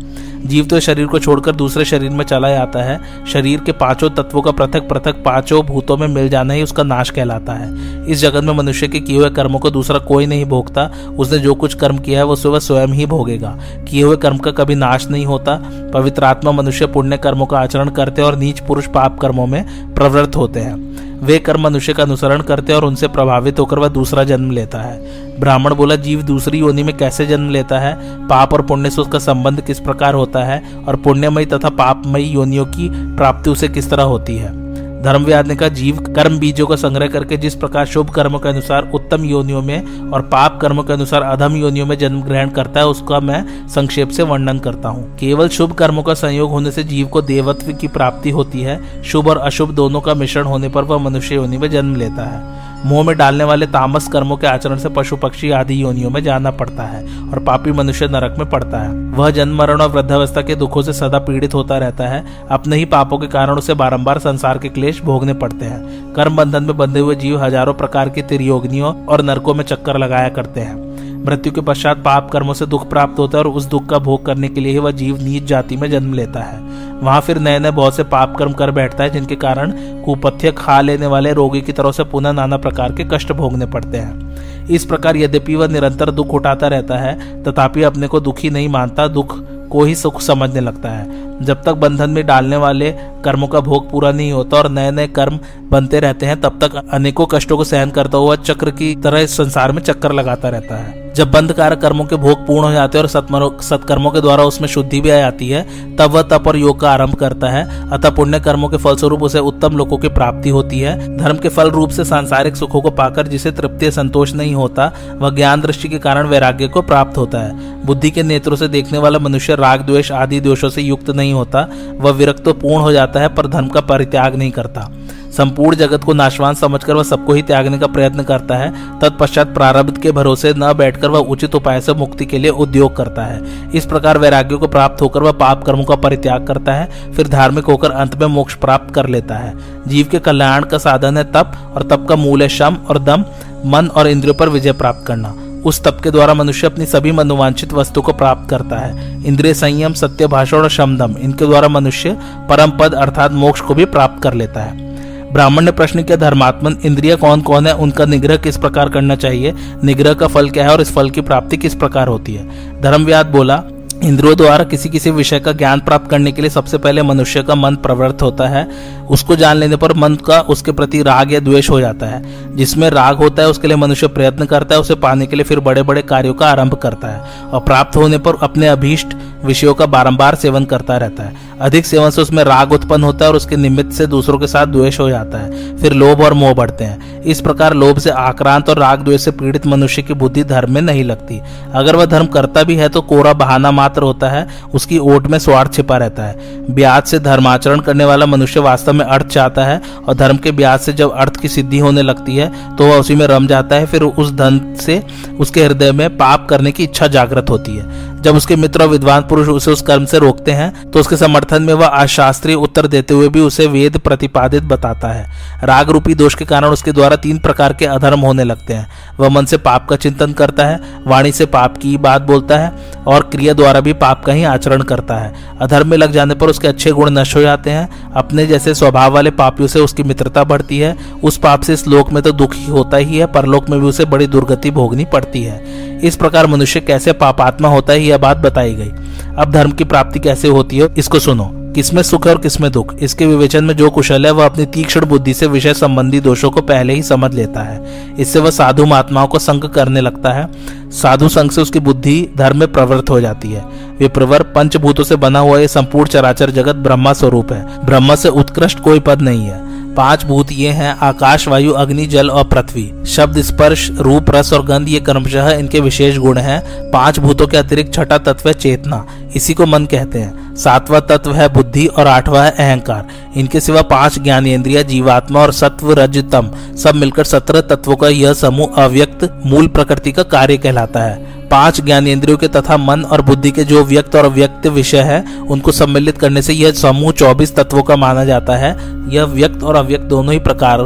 जीव तो शरीर को छोड़कर दूसरे शरीर में चला जाता है। शरीर के पाँचों तत्वों का पृथक पृथक पाँचों भूतों में मिल जाना ही उसका नाश कहलाता है। इस जगत में मनुष्य के किए हुए कर्मों को दूसरा कोई नहीं भोगता। उसने जो कुछ कर्म किया है, वो वह स्वयं ही भोगेगा। किए हुए कर्म का कभी नाश नहीं होता। पवित्र आत्मा मनुष्य पुण्य कर्मों का आचरण करते और नीच पुरुष पाप कर्मों में प्रवृत्त होते हैं। वे कर्म मनुष्य का अनुसरण करते हैं और उनसे प्रभावित होकर वह दूसरा जन्म लेता है। ब्राह्मण बोला, जीव दूसरी योनि में कैसे जन्म लेता है? पाप और पुण्य से उसका संबंध किस प्रकार होता है? और पुण्यमयी तथा पापमयी योनियों की प्राप्ति उसे किस तरह होती है? धर्म व्याद ने कहा, जीव कर्म बीजों का संग्रह करके जिस प्रकार शुभ कर्म के अनुसार, उत्तम योनियों में और पाप कर्म के अनुसार अधम योनियों में जन्म ग्रहण करता है, उसका मैं संक्षेप से वर्णन करता हूँ। केवल शुभ कर्मों का संयोग होने से जीव को देवत्व की प्राप्ति होती है। शुभ और अशुभ दोनों का मिश्रण होने पर वह मनुष्य योनि में जन्म लेता है। मुँह में डालने वाले तामस कर्मों के आचरण से पशु पक्षी आदि योनियों में जाना पड़ता है और पापी मनुष्य नरक में पड़ता है। वह जन्म, मरण और वृद्धावस्था के दुखों से सदा पीड़ित होता रहता है। अपने ही पापों के कारण उसे बारंबार संसार के क्लेश भोगने पड़ते हैं। कर्म बंधन में बंधे हुए जीव हज़ारों प्रकार की तिरयोगनियों और नरकों में चक्कर लगाया करते हैं। मृत्यु के पश्चात पाप कर्मों से दुख प्राप्त होता है और उस दुख का भोग करने के लिए ही वह जीव नीच जाति में जन्म लेता है। वहाँ फिर नए नए बहुत से पाप कर्म कर बैठता है, जिनके कारण कुपथ्य, खा लेने वाले, रोगी की तरह से पुनः नाना प्रकार के कष्ट भोगने पड़ते हैं। इस प्रकार यद्यपि वह निरंतर दुख उठाता रहता है, तथापि अपने को दुखी नहीं मानता, दुख को ही सुख समझने लगता है। जब तक बंधन में डालने वाले कर्मों का भोग पूरा नहीं होता और नए नए कर्म बनते रहते हैं, तब तक अनेकों कष्टों को सहन करता हुआ चक्र की तरह संसार में चक्कर लगाता रहता है। जब बंध कारक कर्मों के भोग पूर्ण हो जाते हैं और सत्कर्मों के द्वारा उसमें शुद्धि भी आ जाती है, तब वह तप और योग का आरंभ करता है। अतः पुण्य कर्मों के फलस्वरूप उसे उत्तम लोगों की प्राप्ति होती है। धर्म के फल रूप से सांसारिक सुखों को पाकर जिसे तृप्ति संतोष नहीं होता, वह ज्ञान दृष्टि के कारण वैराग्य को प्राप्त होता है। बुद्धि के नेत्रों से देखने वाला मनुष्य राग, द्वेष आदि दोषों से युक्त नहीं होता। वह विरक्त तो पूर्ण हो जाता है, पर धर्म का परित्याग नहीं करता। संपूर्ण जगत को नाशवान समझकर वह सबको ही त्यागने का प्रयत्न करता है, तत्पश्चात प्रारब्ध के भरोसे न बैठकर वह उचित उपाय से मुक्ति के लिए उद्योग करता है। इस प्रकार वैराग्य को प्राप्त होकर वह पाप कर्मों का परित्याग करता है, फिर धार्मिक होकर अंत में मोक्ष प्राप्त कर लेता है। जीव के कल्याण का साधन है तप, और तप का मूल है शम और दम, मन और इंद्रियों पर विजय प्राप्त करना। उस तप के द्वारा मनुष्य अपनी सभी मनोवांछित वस्तु को प्राप्त करता है। इंद्रिय संयम, सत्य भाषण और शमदम इनके द्वारा मनुष्य परम पद अर्थात मोक्ष को भी प्राप्त कर लेता है। ब्राह्मण ने प्रश्न किया, धर्मात्मन इंद्रिया कौन कौन है? उनका निग्रह किस प्रकार करना चाहिए? निग्रह का फल क्या है और इस फल की प्राप्ति किस प्रकार होती है? धर्मव्याद बोला इंद्रियों द्वारा किसी किसी विषय का ज्ञान प्राप्त करने के लिए सबसे पहले मनुष्य का मन प्रवृत्त होता है। उसको जान लेने पर मन का, उसके प्रति राग या द्वेष हो जाता है। जिसमें राग होता है, उसके लिए मनुष्य प्रयत्न करता है, उसे पाने के लिए फिर बड़े बड़े कार्यों का आरंभ करता है और प्राप्त होने पर अपने अभीष्ट विषयों का बारंबार सेवन करता रहता है। अधिक सेवन से उसमें राग उत्पन्न होता है और उसके निमित्त से दूसरों के साथ द्वेष हो जाता है। फिर लोभ और मोह बढ़ते हैं। इस प्रकार लोभ से आक्रांत और राग द्वेष से पीड़ित मनुष्य की बुद्धि धर्म में नहीं लगती। अगर वह धर्म करता भी है तो कोरा बहाना मात्र होता है, उसकी ओट में स्वार्थ छिपा रहता है। ब्याज से धर्माचरण करने वाला मनुष्य वास्तव में अर्थ चाहता है और धर्म के ब्याज से जब अर्थ की सिद्धि होने लगती है तो वह उसी में रम जाता है, फिर उस धन से उसके हृदय में पाप करने की इच्छा जागृत होती है। जब उसके मित्र और विद्वान पुरुष उसे उस कर्म से रोकते हैं तो उसके समर्थन में वह अशास्त्रीय उत्तर देते हुए भी उसे वेद प्रतिपादित बताता है। राग रूपी दोष के कारण उसके द्वारा तीन प्रकार के अधर्म होने लगते हैं। वह मन से पाप का चिंतन करता है, वाणी से पाप की बात बोलता है, और क्रिया द्वारा भी पाप का ही आचरण करता है। अधर्म में लग जाने पर उसके अच्छे गुण नष्ट हो जाते हैं। अपने जैसे स्वभाव वाले पापियों से उसकी मित्रता बढ़ती है। उस पाप से इस लोक में तो दुखी होता ही है, परलोक में भी उसे बड़ी दुर्गति भोगनी पड़ती है। इस प्रकार मनुष्य कैसे पापात्मा होता है, यह बात बताई गई। अब धर्म की प्राप्ति कैसे होती है, इसको सुनो। किसमें सुख है और किसमें दुख? इसके विवेचन में जो कुशल है, वह अपनी तीक्ष्ण बुद्धि से विषय संबंधी दोषों को पहले ही समझ लेता है। इससे वह साधु महात्माओं को संग करने लगता है। साधु संघ से उसकी बुद्धि धर्म में प्रवृत्त हो जाती है। वे प्रवर पंचभूतों से बना हुआ यह संपूर्ण चराचर जगत ब्रह्मा स्वरूप है। ब्रह्मा से उत्कृष्ट कोई पद नहीं है। पाँच भूत ये हैं, आकाश, वायु, अग्नि, जल और पृथ्वी। शब्द स्पर्श, रूप, रस और गंध ये कर्मशः इनके विशेष गुण हैं। पाँच भूतों के अतिरिक्त छठा तत्व है चेतना। इसी को मन कहते हैं। सातवां तत्व है बुद्धि और आठवां है अहंकार। इनके सिवा पाँच ज्ञानेन्द्रिय, जीवात्मा और सत्व रजतम सब मिलकर सत्रह तत्वों का यह समूह अव्यक्त मूल प्रकृति का कार्य कहलाता है। पाँच ज्ञानेन्द्रियों के तथा मन और बुद्धि के जो व्यक्त और व्यक्त विषय है, उनको सम्मिलित करने से यह समूह चौबीस तत्वों का माना जाता है। यह व्यक्त और अव्यक्त दोनों ही प्रकार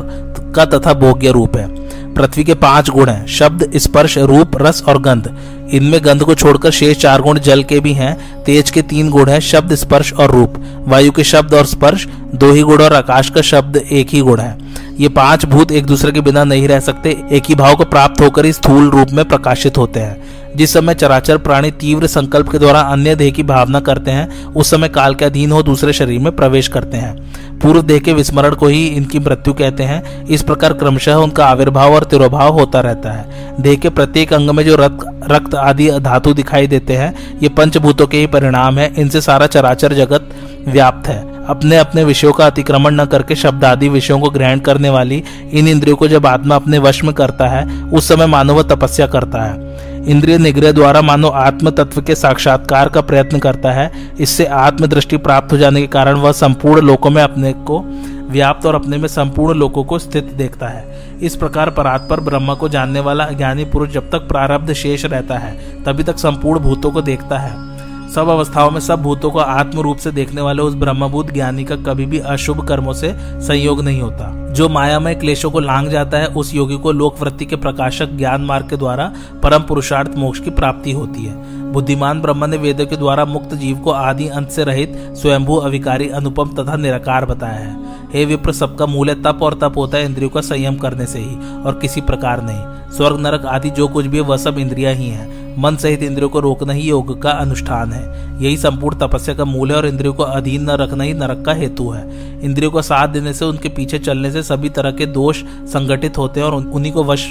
का तथा भोग्य रूप है। पृथ्वी के पाँच गुण हैं, शब्द, स्पर्श, रूप, रस और गंध। इनमें गंध को छोड़कर शेष चार गुण जल के भी हैं, तेज के तीन गुण हैं, शब्द, स्पर्श और रूप। वायु के शब्द और स्पर्श, दो ही गुण और आकाश का शब्द, एक ही गुण है। ये पाँच भूत एक दूसरे के बिना नहीं रह सकते, एक ही भाव को प्राप्त होकर इस स्थूल रूप में प्रकाशित होते हैं। जिस समय चराचर प्राणी तीव्र संकल्प के द्वारा अन्य देह की भावना करते हैं, उस समय काल के अधीन हो दूसरे शरीर में प्रवेश करते हैं। पूर्व देह के विस्मरण को ही इनकी मृत्यु कहते हैं। इस प्रकार क्रमशः उनका आविर्भाव और तिरोभाव होता रहता है। देह के प्रत्येक अंग में जो रक्त रक्त आदि धातु दिखाई देते हैं। ये पंचभूतों के ही परिणाम है। इनसे सारा चराचर जगत व्याप्त है। अपने अपने विषयों का अतिक्रमण न करके शब्द आदि विषयों को ग्रहण करने वाली इन इंद्रियों को जब आत्मा अपने वश में करता है, उस समय मानव तपस्या करता है। इंद्रिय निग्रह द्वारा मानो आत्म तत्व के साक्षात्कार का प्रयत्न करता है। इससे आत्म दृष्टि प्राप्त हो जाने के कारण वह संपूर्ण लोकों में अपने को व्याप्त और अपने में संपूर्ण लोकों को स्थित देखता है। इस प्रकार परात्पर ब्रह्म को जानने वाला ज्ञानी पुरुष जब तक प्रारब्ध शेष रहता है, तभी तक संपूर्ण भूतों को देखता है। सब अवस्थाओं में सब भूतों को आत्म रूप से देखने वाले उस ब्रह्मभूत ज्ञानी का कभी भी अशुभ कर्मों से संयोग नहीं होता। जो मायामय क्लेशों को लांग जाता है, उस योगी को लोकवृत्ति के प्रकाशक ज्ञान मार्ग के द्वारा परम पुरुषार्थ मोक्ष की प्राप्ति होती है। बुद्धिमान ब्रह्म ने वेदों के द्वारा मुक्त जीव को आदि अंत से रहित स्वयंभू अविकारी अनुपम तथा निराकार बताया है। हे विप्र, सबका मूल्य तप और तप होता है इंद्रियों का संयम करने से ही और किसी प्रकार नहीं। स्वर्ग, नरक आदि जो कुछ भी वह सब इंद्रिया ही है। मन सहित इंद्रियों को रोकना ही योग का अनुष्ठान है। यही संपूर्ण तपस्या का मूल है और इंद्रियों को अधीन न रखना ही नरक का हेतु है। इंद्रियों को साथ देने से, उनके पीछे चलने से सभी तरह के दोष संगठित होते हैं और उन्हीं को वश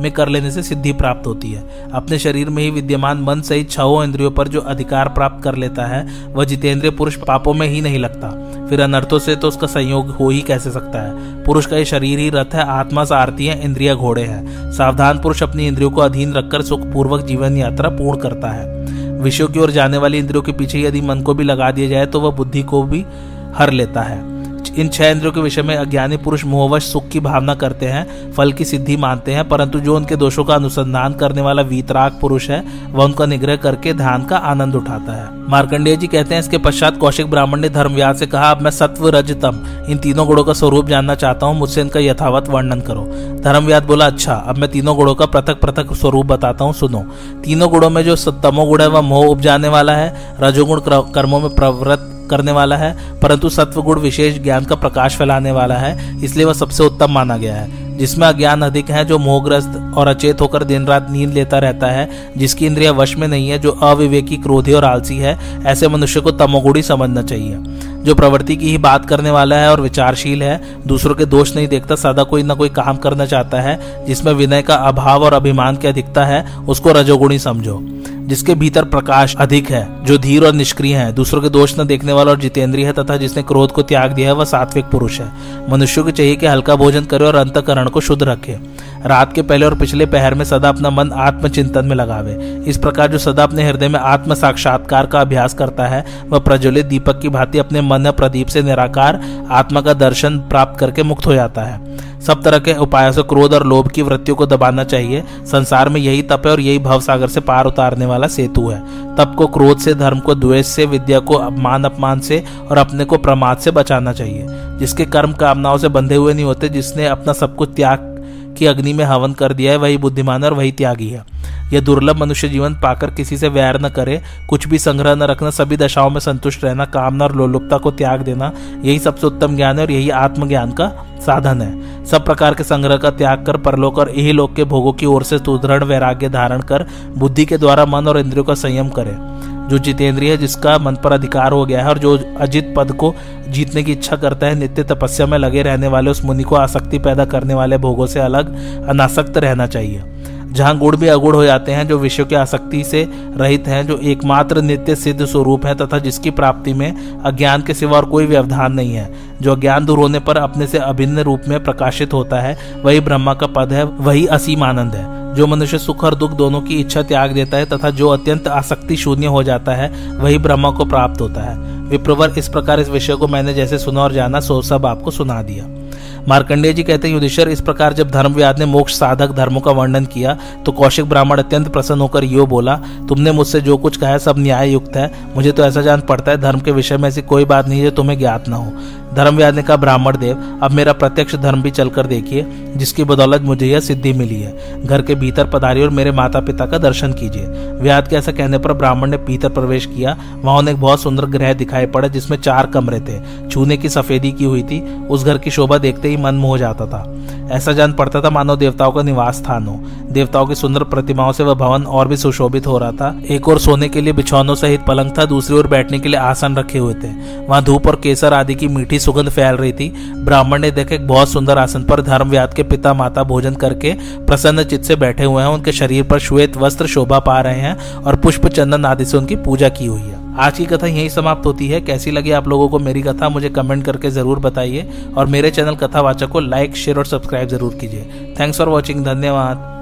में कर लेने से सिद्धि प्राप्त होती है। अपने शरीर में ही विद्यमान मन सहित छो इंद्रियों पर जो अधिकार प्राप्त कर लेता है, वह जितेंद्रिय पुरुष पापों में ही नहीं लगता। फिर अनर्थों से तो उसका संयोग हो ही कैसे सकता है? पुरुष का ये शरीर ही रथ है, आत्मा सारथी है, इंद्रिया घोड़े हैं। सावधान पुरुष अपनी इंद्रियों को अधीन रखकर सुखपूर्वक जीवन यात्रा पूर्ण करता है। विषयों की ओर जाने वाली इंद्रियों के पीछे यदि मन को भी लगा दिया जाए तो वह बुद्धि को भी हर लेता है। इन छह इंद्रियों के विषय में अज्ञानी पुरुष मोहवश, सुख की भावना करते हैं, फल की सिद्धि मानते हैं, परंतु जो उनके दोषों का अनुसंधान करने वाला वीतराग पुरुष है, वह उनका निग्रह करके ध्यान का आनंद उठाता है। मार्कंडेय जी कहते हैं, इसके पश्चात कौशिक ब्राह्मण ने धर्मव्यास से कहा, अब मैं सत्व रजतम इन तीनों गुणों का स्वरूप जानना चाहता हूँ, मुझसे इनका यथावत वर्णन करो। धर्मव्यास बोला अच्छा अब मैं तीनों गुणों का पृथक पृथक स्वरूप बताता हूँ, सुनो। तीनों गुणों में जो तमो गुण है, वह मोह उपजाने वाला है, रजोगुण कर्मों में प्रवृत्त करने वाला है, परंतु सत्व गुण विशेष ज्ञान का प्रकाश फैलाने वाला है, इसलिए वह सबसे उत्तम माना गया है। जिसमें अज्ञान अधिक है, जो मोहग्रस्त और अचेत होकर दिन रात नींद लेता रहता है, जिसकी इंद्रिया वश में नहीं है, जो अविवेकी, क्रोधी और आलसी है, ऐसे मनुष्य को तमोगुड़ी समझना चाहिए। जो प्रवृत्ति की ही बात करने वाला है और विचारशील है, दूसरों के दोष नहीं देखता, सदा कोई ना कोई काम करना चाहता है, जिसमें विनय का अभाव और अभिमान की अधिकता है, उसको रजोगुणी समझो। जिसके भीतर प्रकाश अधिक है, जो धीर और निष्क्रिय है, दूसरों के दोष न देखने वाला और जितेंद्रीय है तथा जिसने क्रोध को त्याग दिया है, वह सात्विक पुरुष है। मनुष्य को चाहिए कि हल्का भोजन करे और अंतकरण को शुद्ध रखे। रात के पहले और पिछले पहर में सदा अपना मन आत्मचिंतन में लगावे। इस प्रकार जो सदा अपने हृदय में आत्म साक्षात्कार का अभ्यास करता है, वह प्रज्वलित दीपक की भांति अपने मन प्रदीप से निराकार आत्मा का दर्शन प्राप्त करके मुक्त हो जाता है। सब तरह के उपायों से क्रोध और लोभ की वृत्तियों को दबाना चाहिए। संसार में यही तप है और यही भव सागर से पार उतारने वाला सेतु है। तप को क्रोध से, धर्म को द्वेष से, विद्या को अपमान अपमान से और अपने को प्रमाद से बचाना चाहिए। जिसके कर्म कामनाओं से बंधे हुए नहीं होते, जिसने अपना सब कुछ त्याग की अग्नि में हवन कर दिया है, वही बुद्धिमान और वही त्यागी है। यह दुर्लभ मनुष्य जीवन पाकर किसी से वैर न करे, कुछ भी संग्रह न रखना, सभी दशाओं में संतुष्ट रहना, कामना और लोलुपता को त्याग देना, यही सबसे उत्तम ज्ञान है और यही आत्मज्ञान का साधन है। सब प्रकार के संग्रह का त्याग कर परलोक और यही लोक के भोगों की ओर से सुदृढ़ वैराग्य धारण कर बुद्धि के द्वारा मन और इंद्रियों का संयम करे। जो जितेंद्रिय है, जिसका मन पर अधिकार हो गया है और जो अजित पद को जीतने की इच्छा करता है, नित्य तपस्या में लगे रहने वाले उस मुनि को आसक्ति पैदा करने वाले भोगों से अलग अनासक्त रहना चाहिए। जहाँ गुण भी अगुण हो जाते हैं, जो विषयों की आसक्ति से रहित हैं, जो एकमात्र नित्य सिद्ध स्वरूप है, तथा जिसकी प्राप्ति में अज्ञान के सिवा और कोई व्यवधान नहीं है। जो अज्ञान दूर होने पर अपने से अभिन्न रूप में प्रकाशित होता है, वही ब्रह्मा का पद है, वही असीम आनंद है। जो मनुष्य सुख और दुख दोनों की इच्छा त्याग देता है, तथा जो अत्यंत आसक्ति शून्य हो जाता है, वही ब्रह्मा को प्राप्त होता है। विप्रवर, इस प्रकार इस विषय को मैंने जैसे सुना और जाना, सो सब आपको सुना दिया। मार्कंडेय जी कहते हैं, युधिष्ठर, इस प्रकार जब धर्मव्याद ने मोक्ष साधक धर्मों का वर्णन किया तो कौशिक ब्राह्मण अत्यंत प्रसन्न होकर यो बोला, तुमने मुझसे जो कुछ कहा है सब न्याय युक्त है, मुझे तो ऐसा जान पड़ता है, धर्म के विषय में ऐसी कोई बात नहीं है तुम्हें ज्ञात न हो। धर्मव्याद ने कहा, ब्राह्मण देव, अब मेरा प्रत्यक्ष धर्म भी चलकर देखिए, जिसकी बदौलत मुझे यह सिद्धि मिली है। घर के भीतर पधारिए और मेरे माता पिता का दर्शन कीजिए। व्याद के ऐसा कहने पर ब्राह्मण ने भीतर प्रवेश किया। वहाँ उन्हें एक बहुत सुंदर ग्रह दिखाई पड़े, जिसमें चार कमरे थे। छूने की सफेदी की हुई थी। उस घर की शोभा देखते ही मन मोह जाता था। ऐसा जान पड़ता था मानो देवताओं का निवास स्थान हो। देवताओं की सुंदर प्रतिमाओं से वह भवन और भी सुशोभित हो रहा था। एक और सोने के लिए बिछौनों सहित पलंग था, दूसरी ओर बैठने के लिए आसन रखे हुए थे। वहाँ धूप और केसर आदि की मीठी सुगंध फैल रही थी। ब्राह्मण ने देखा एक बहुत सुंदर आसन पर धर्म व्याद के पिता माता भोजन करके प्रसन्न चित्त से बैठे हुए हैं। उनके शरीर पर श्वेत वस्त्र शोभा पा रहे हैं और पुष्प चंदन आदि से उनकी पूजा की हुई है। आज की कथा यही समाप्त होती है। कैसी लगी आप लोगों को मेरी कथा, मुझे कमेंट करके ज़रूर बताइए। और मेरे चैनल कथावाचक को लाइक, शेयर और सब्सक्राइब ज़रूर कीजिए। थैंक्स फॉर वॉचिंग धन्यवाद।